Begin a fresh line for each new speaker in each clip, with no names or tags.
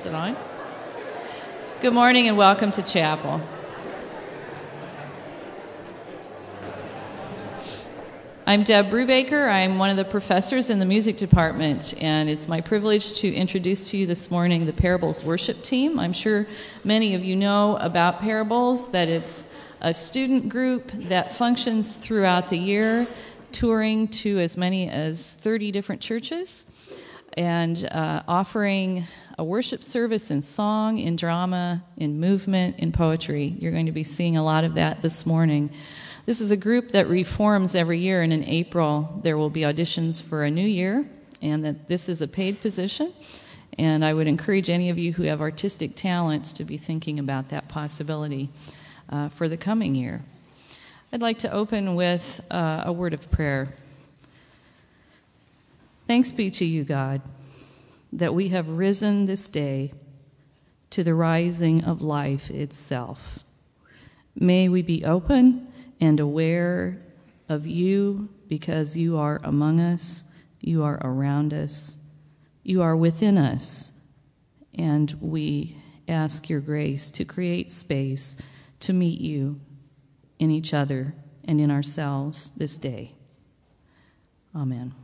Is it on? Good morning and welcome to chapel. I'm Deb Brubaker. I'm one of the professors in the music department, and it's my privilege to introduce to you this morning the Parables worship team. I'm sure many of you know about Parables, that it's a student group that functions throughout the year, touring to as many as 30 different churches and uh, offering a worship service in song, in drama, in movement, in poetry. You're going to be seeing a lot of that this morning. This is a group that reforms every year, and in April there will be auditions for a new year, and that this is a paid position. And I would encourage any of you who have artistic talents to be thinking about that possibility uh, for the coming year. I'd like to open with uh, a word of prayer. Thanks be to you, God, that we have risen this day to the rising of life itself. May we be open and aware of you because you are among us, you are around us, you are within us, and we ask your grace to create space to meet you in each other and in ourselves this day. Amen.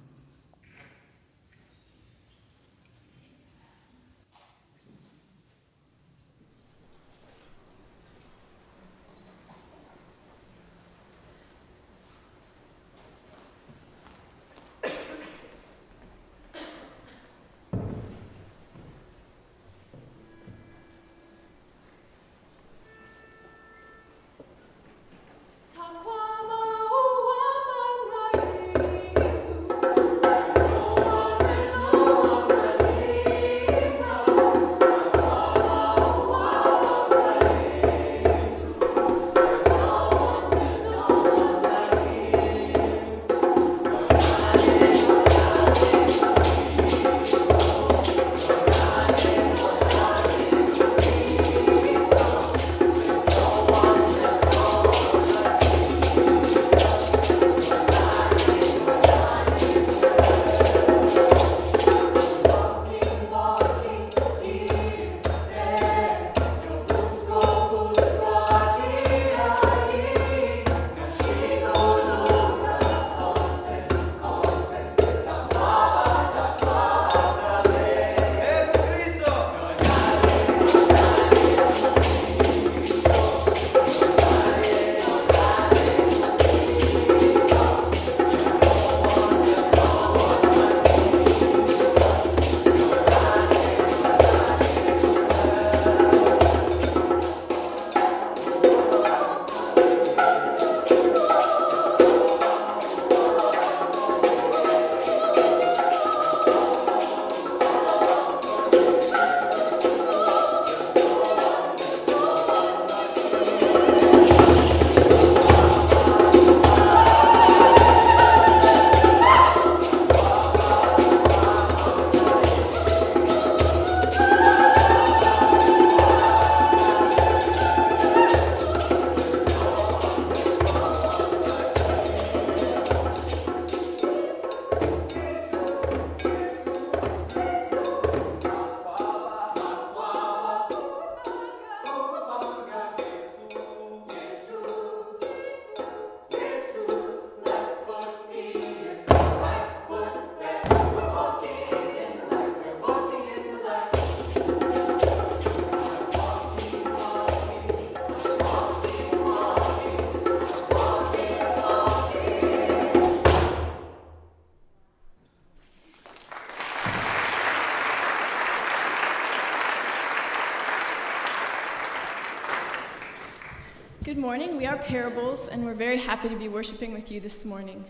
Morning. We are Parables, and we're very happy to be worshiping with you this morning.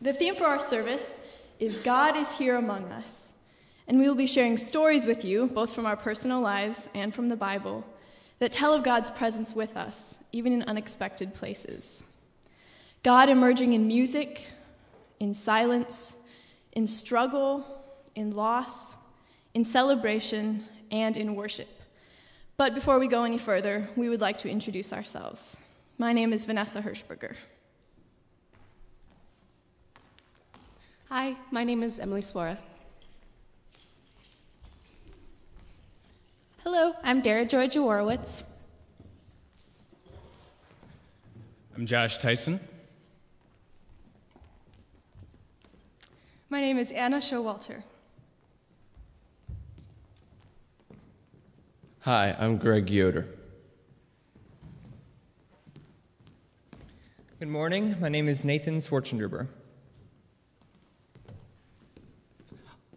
The theme for our service is God is here among us. And we will be sharing stories with you, both from our personal lives and from the Bible, that tell of God's presence with us, even in unexpected places. God emerging in music, in silence, in struggle, in loss, in celebration, and in worship. But before we go any further, we would like to introduce ourselves. My name is Vanessa Hershberger.
Hi, my name is Emily Swora. Hello, I'm Dara Joy Jaworowicz.
I'm Josh Tyson.
My name is Anna Showalter.
Hi, I'm Greg Yoder.
Good morning. My name is Nathan Swartzendruber.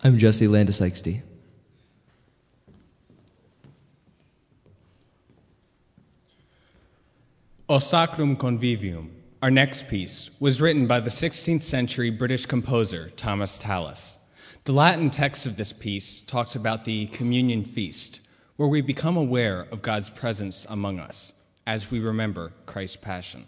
I'm Jesse Landis-Eigsti.
O Sacrum Convivium, our next piece, was written by the 16th century British composer Thomas Tallis. The Latin text of this piece talks about the communion feast, where we become aware of God's presence among us as we remember Christ's passion.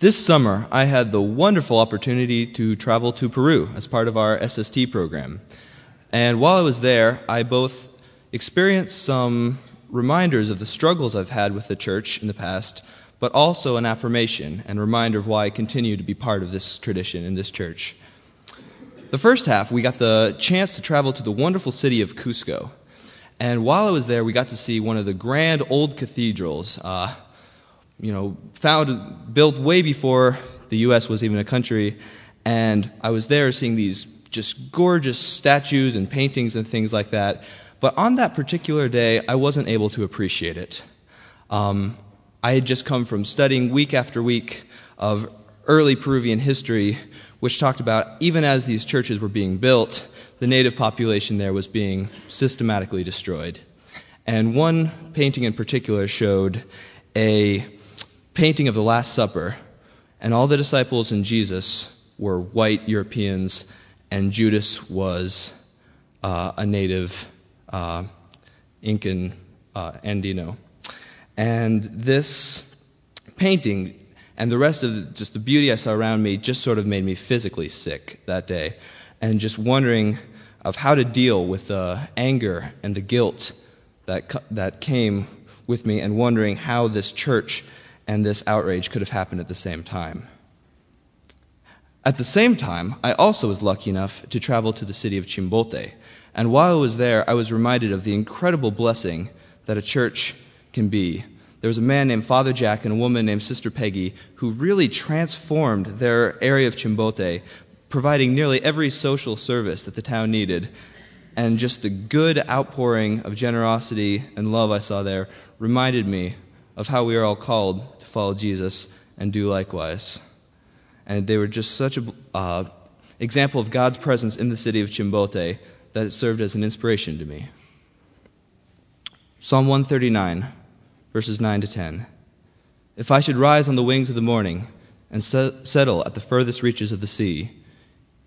This summer, I had the wonderful opportunity to travel to Peru as part of our SST program. And while I was there, I both experienced some reminders of the struggles I've had with the church in the past, but also an affirmation and reminder of why I continue to be part of this tradition in this church. The first half, we got the chance to travel to the wonderful city of Cusco. And while I was there, we got to see one of the grand old cathedrals. Uh, you know, found, built way before the U.S. was even a country. And I was there seeing these just gorgeous statues and paintings and things like that. But on that particular day, I wasn't able to appreciate it. Um, I had just come from studying week after week of early Peruvian history, which talked about even as these churches were being built, the native population there was being systematically destroyed. And one painting in particular showed a painting of the Last Supper, and all the disciples and Jesus were white Europeans, and Judas was uh, a native uh, Incan uh, Andino. And this painting and the rest of the, just the beauty I saw around me just sort of made me physically sick that day. And just wondering of how to deal with the anger and the guilt that, that came with me, and wondering how this church and this outrage could have happened at the same time. At the same time, I also was lucky enough to travel to the city of Chimbote. And while I was there, I was reminded of the incredible blessing that a church can be there was a man named Father Jack and a woman named Sister Peggy who really transformed their area of Chimbote, providing nearly every social service that the town needed. And just the good outpouring of generosity and love I saw there reminded me of how we are all called follow Jesus and do likewise. And they were just such an uh, example of God's presence in the city of Chimbote that it served as an inspiration to me. Psalm 139 verses 9 to 10. If I should rise on the wings of the morning and settle at the furthest reaches of the sea,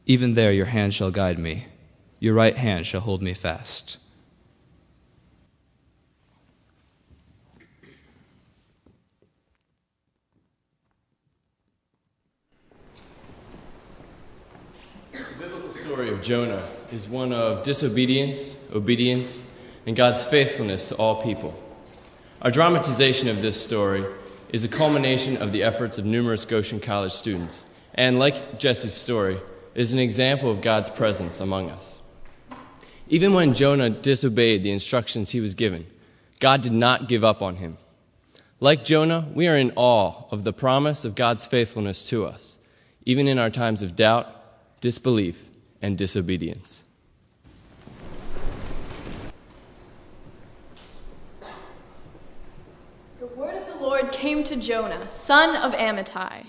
even there your hand shall guide me, your right hand shall hold me fast.
Of Jonah is one of disobedience, obedience, and God's faithfulness to all people. Our dramatization of this story is a culmination of the efforts of numerous Goshen College students, and like Jesse's story, is an example of God's presence among us. Even when Jonah disobeyed the instructions he was given, God did not give up on him. Like Jonah, we are in awe of the promise of God's faithfulness to us, even in our times of doubt, disbelief, and disobedience.
The word of the Lord came to Jonah, son of Amittai.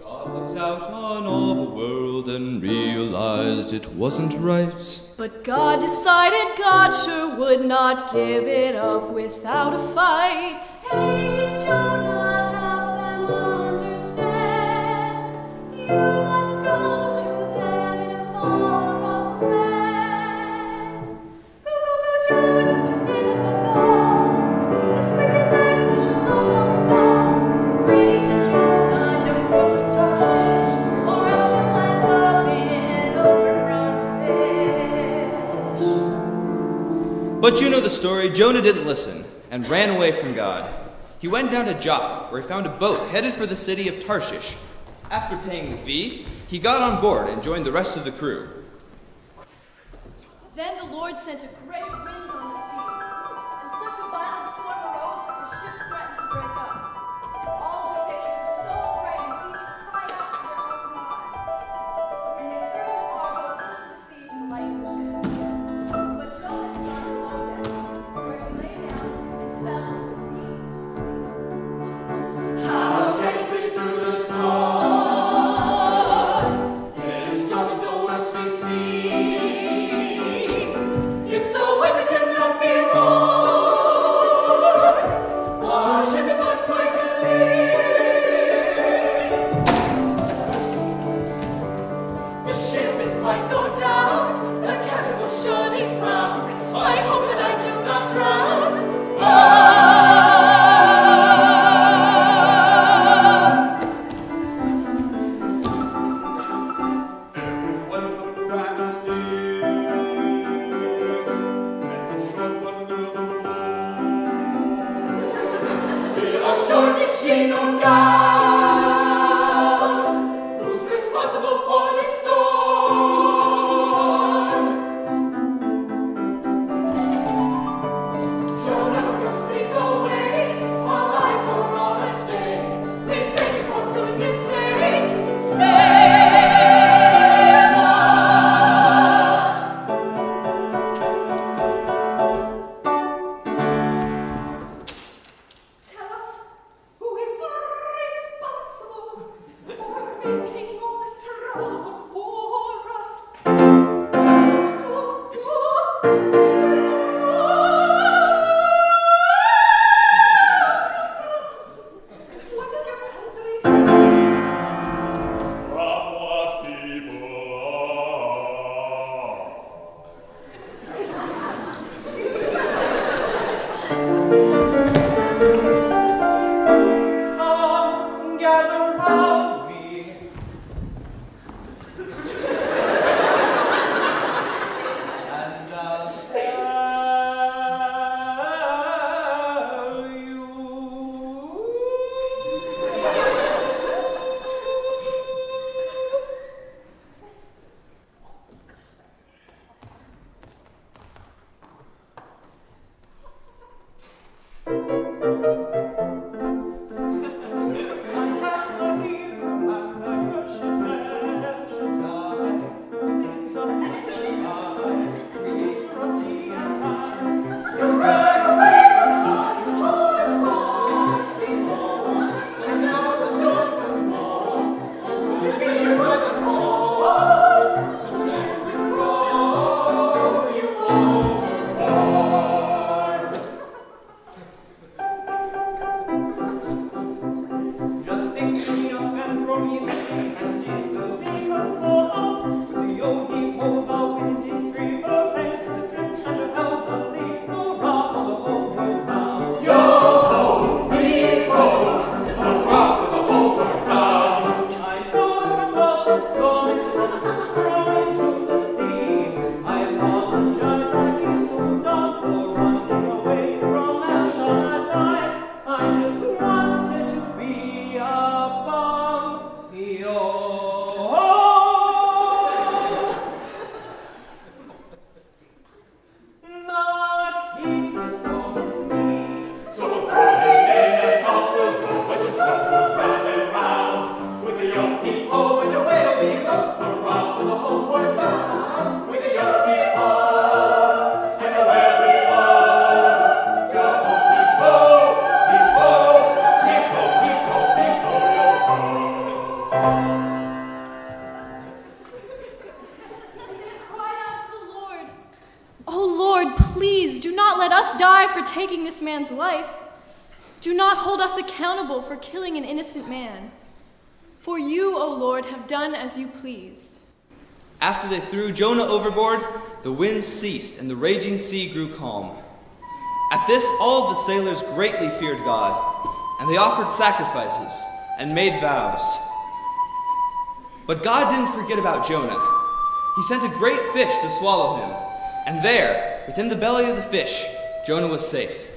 God looked out on all the world and realized it wasn't right.
But God decided God sure would not give it up without a fight.
Hey, Jonah,
But you know the story. Jonah didn't listen and ran away from God. He went down to Joppa, where he found a boat headed for the city of Tarshish. After paying the fee, he got on board and joined the rest of the crew.
Then the Lord sent a
killing an innocent man. For you, O Lord, have done as you pleased.
After they threw Jonah overboard, the wind ceased and the raging sea grew calm. At this, all the sailors greatly feared God, and they offered sacrifices and made vows. But God didn't forget about Jonah. He sent a great fish to swallow him, and there, within the belly of the fish, Jonah was safe.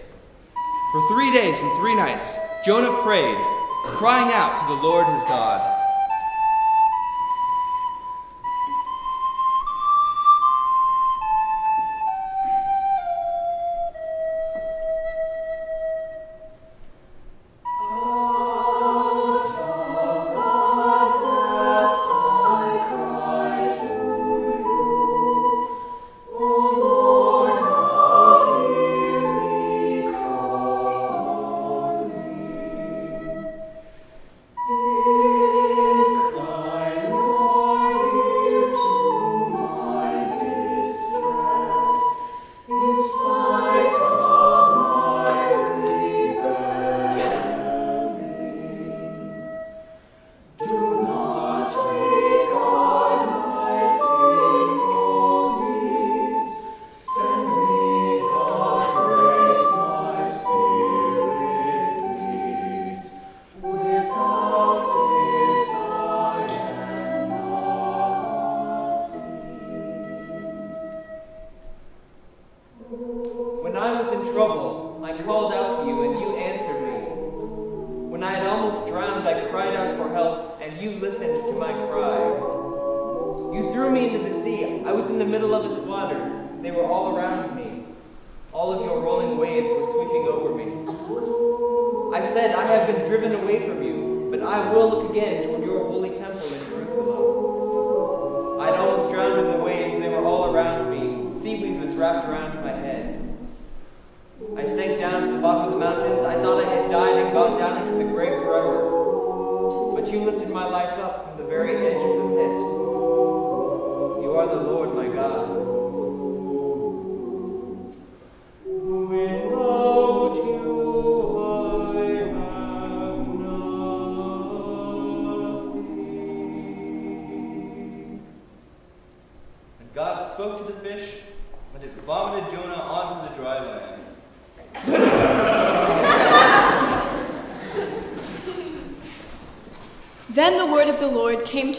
For three days and three nights, Jonah prayed crying out to the Lord his God.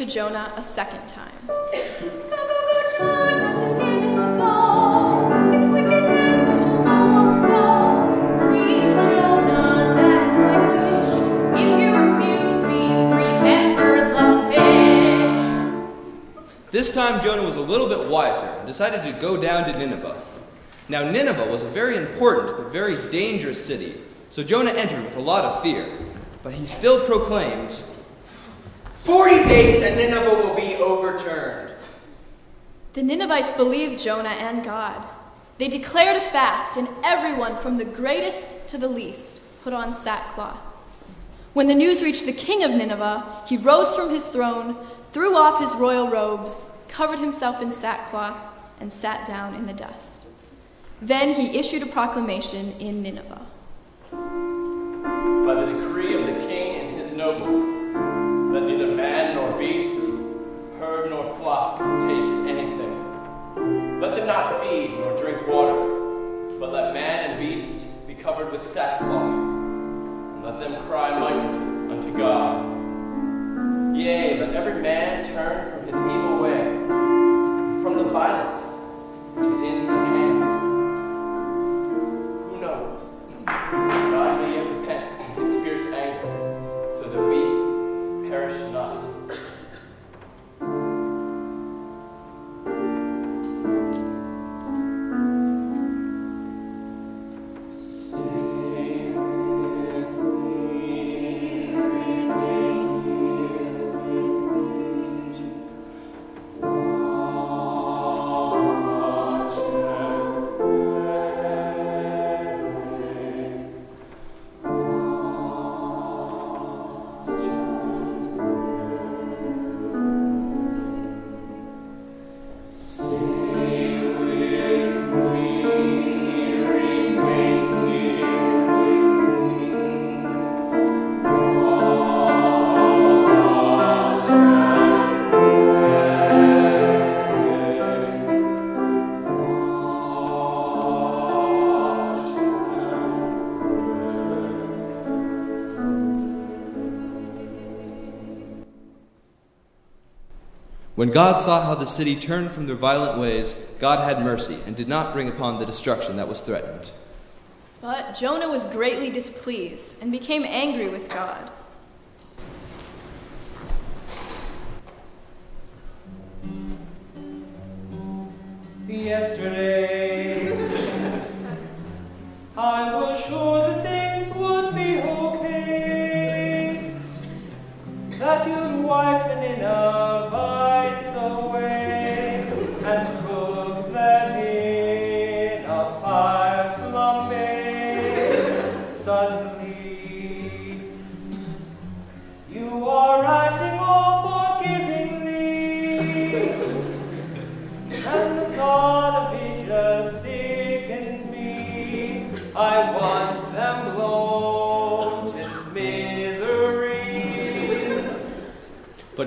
to
Jonah
a second time.
This time Jonah was a little bit wiser and decided to go down to Nineveh. Now, Nineveh was a very important but very dangerous city, so Jonah entered with a lot of fear. But he still proclaimed,
Forty days and Nineveh will be overturned.
The Ninevites believed Jonah and God. They declared a fast, and everyone from the greatest to the least put on sackcloth. When the news reached the king of Nineveh, he rose from his throne, threw off his royal robes, covered himself in sackcloth, and sat down in the dust. Then he issued a proclamation in Nineveh.
By the decree of the king and his nobles, that neither man nor beast, herd nor flock taste anything. Let them not feed nor drink water, but let man and beast be covered with sackcloth, and let them cry mightily unto God. Yea, let every man turn from his evil way, from the violence which is in his
When God saw how the city turned from their violent ways, God had mercy and did not bring upon the destruction that was threatened.
But Jonah was greatly displeased and became angry with God.
Yesterday,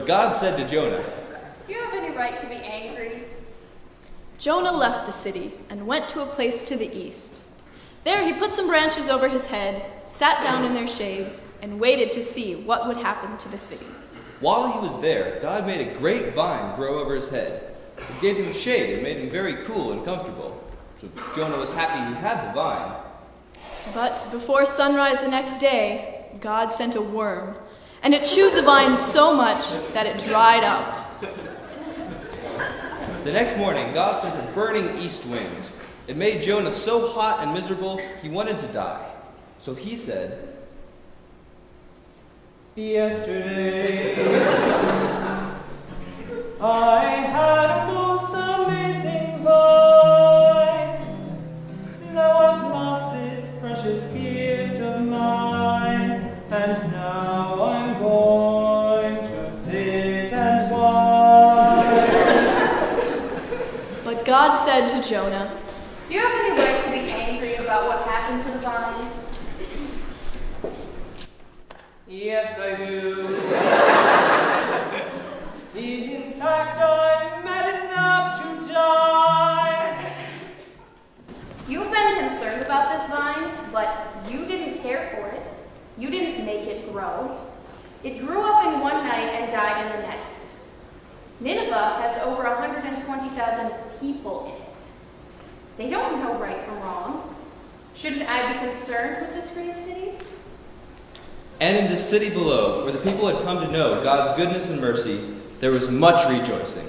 But God said to Jonah,
Do you have any right to be angry?
Jonah left the city and went to a place to the east. There he put some branches over his head, sat down in their shade, and waited to see what would happen to the city.
While he was there, God made a great vine grow over his head. It gave him shade and made him very cool and comfortable. So Jonah was happy he had the vine.
But before sunrise the next day, God sent a worm, and it chewed the vine so much that it dried up.
The next morning, God sent a burning east wind. It made Jonah so hot and miserable he wanted to die. So he said,
Yesterday, I had a most amazing.
God said to Jonah,
Do you have any right to be angry about what happened to the vine?
Yes, I do. In fact, I'm mad enough to die.
You've been concerned about this vine, but you didn't care for it. You didn't make it grow. It grew up in one night and died in the next. Nineveh has over 120,000 people in it. They don't know right from wrong. Shouldn't I be concerned with this great city?
And in the city below, where the people had come to know God's goodness and mercy, there was much rejoicing.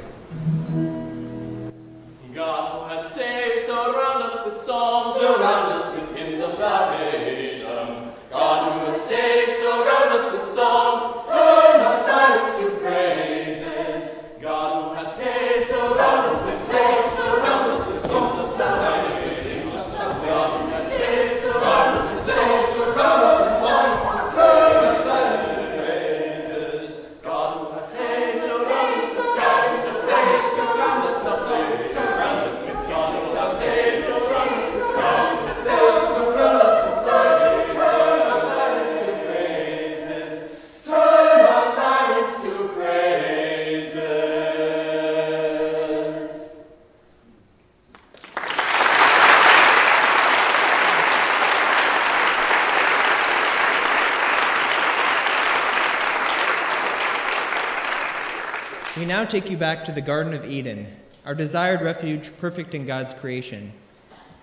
We now take you back to the Garden of Eden, our desired refuge perfect in God's creation.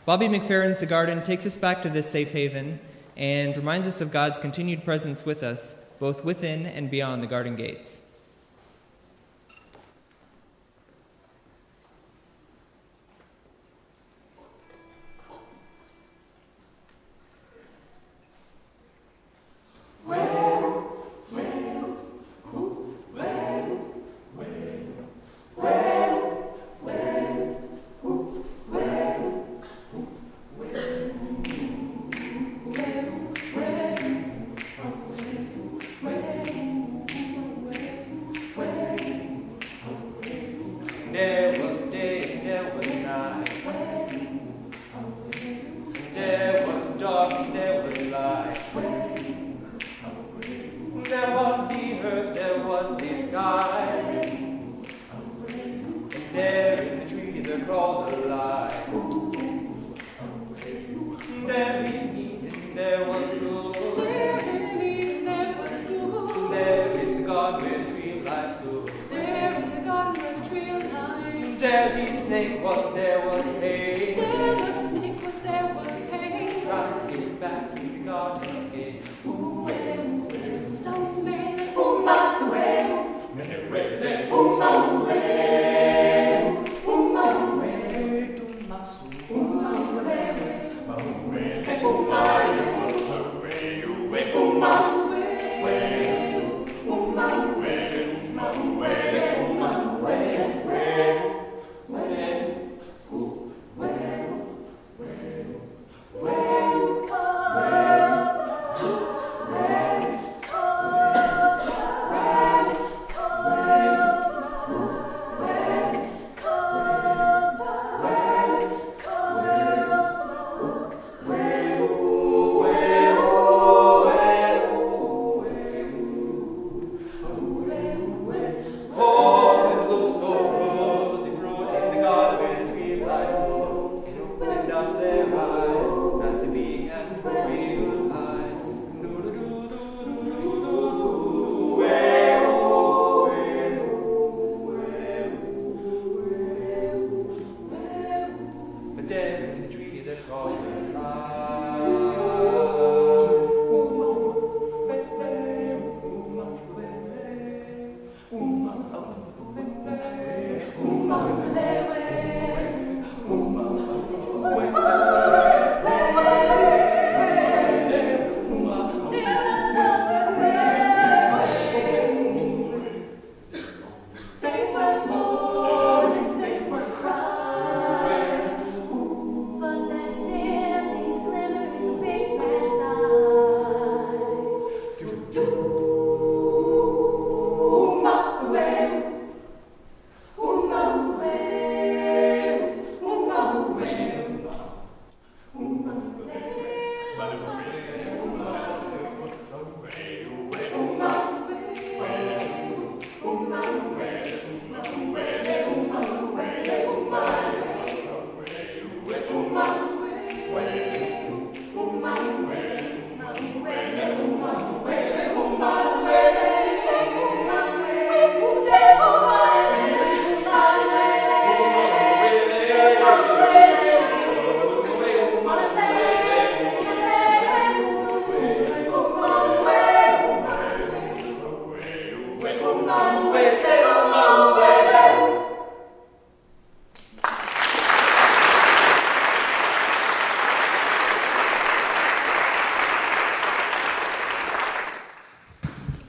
Bobby McFerrin's The Garden takes us back to this safe haven and reminds us of God's continued presence with us, both within and beyond the garden gates.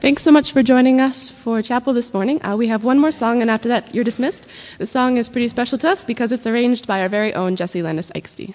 Thanks so much for joining us for chapel this morning. Uh, we have one more song, and after that, you're dismissed. The song is pretty special to us because it's arranged by our very own Jesse
Landis-Eigsti.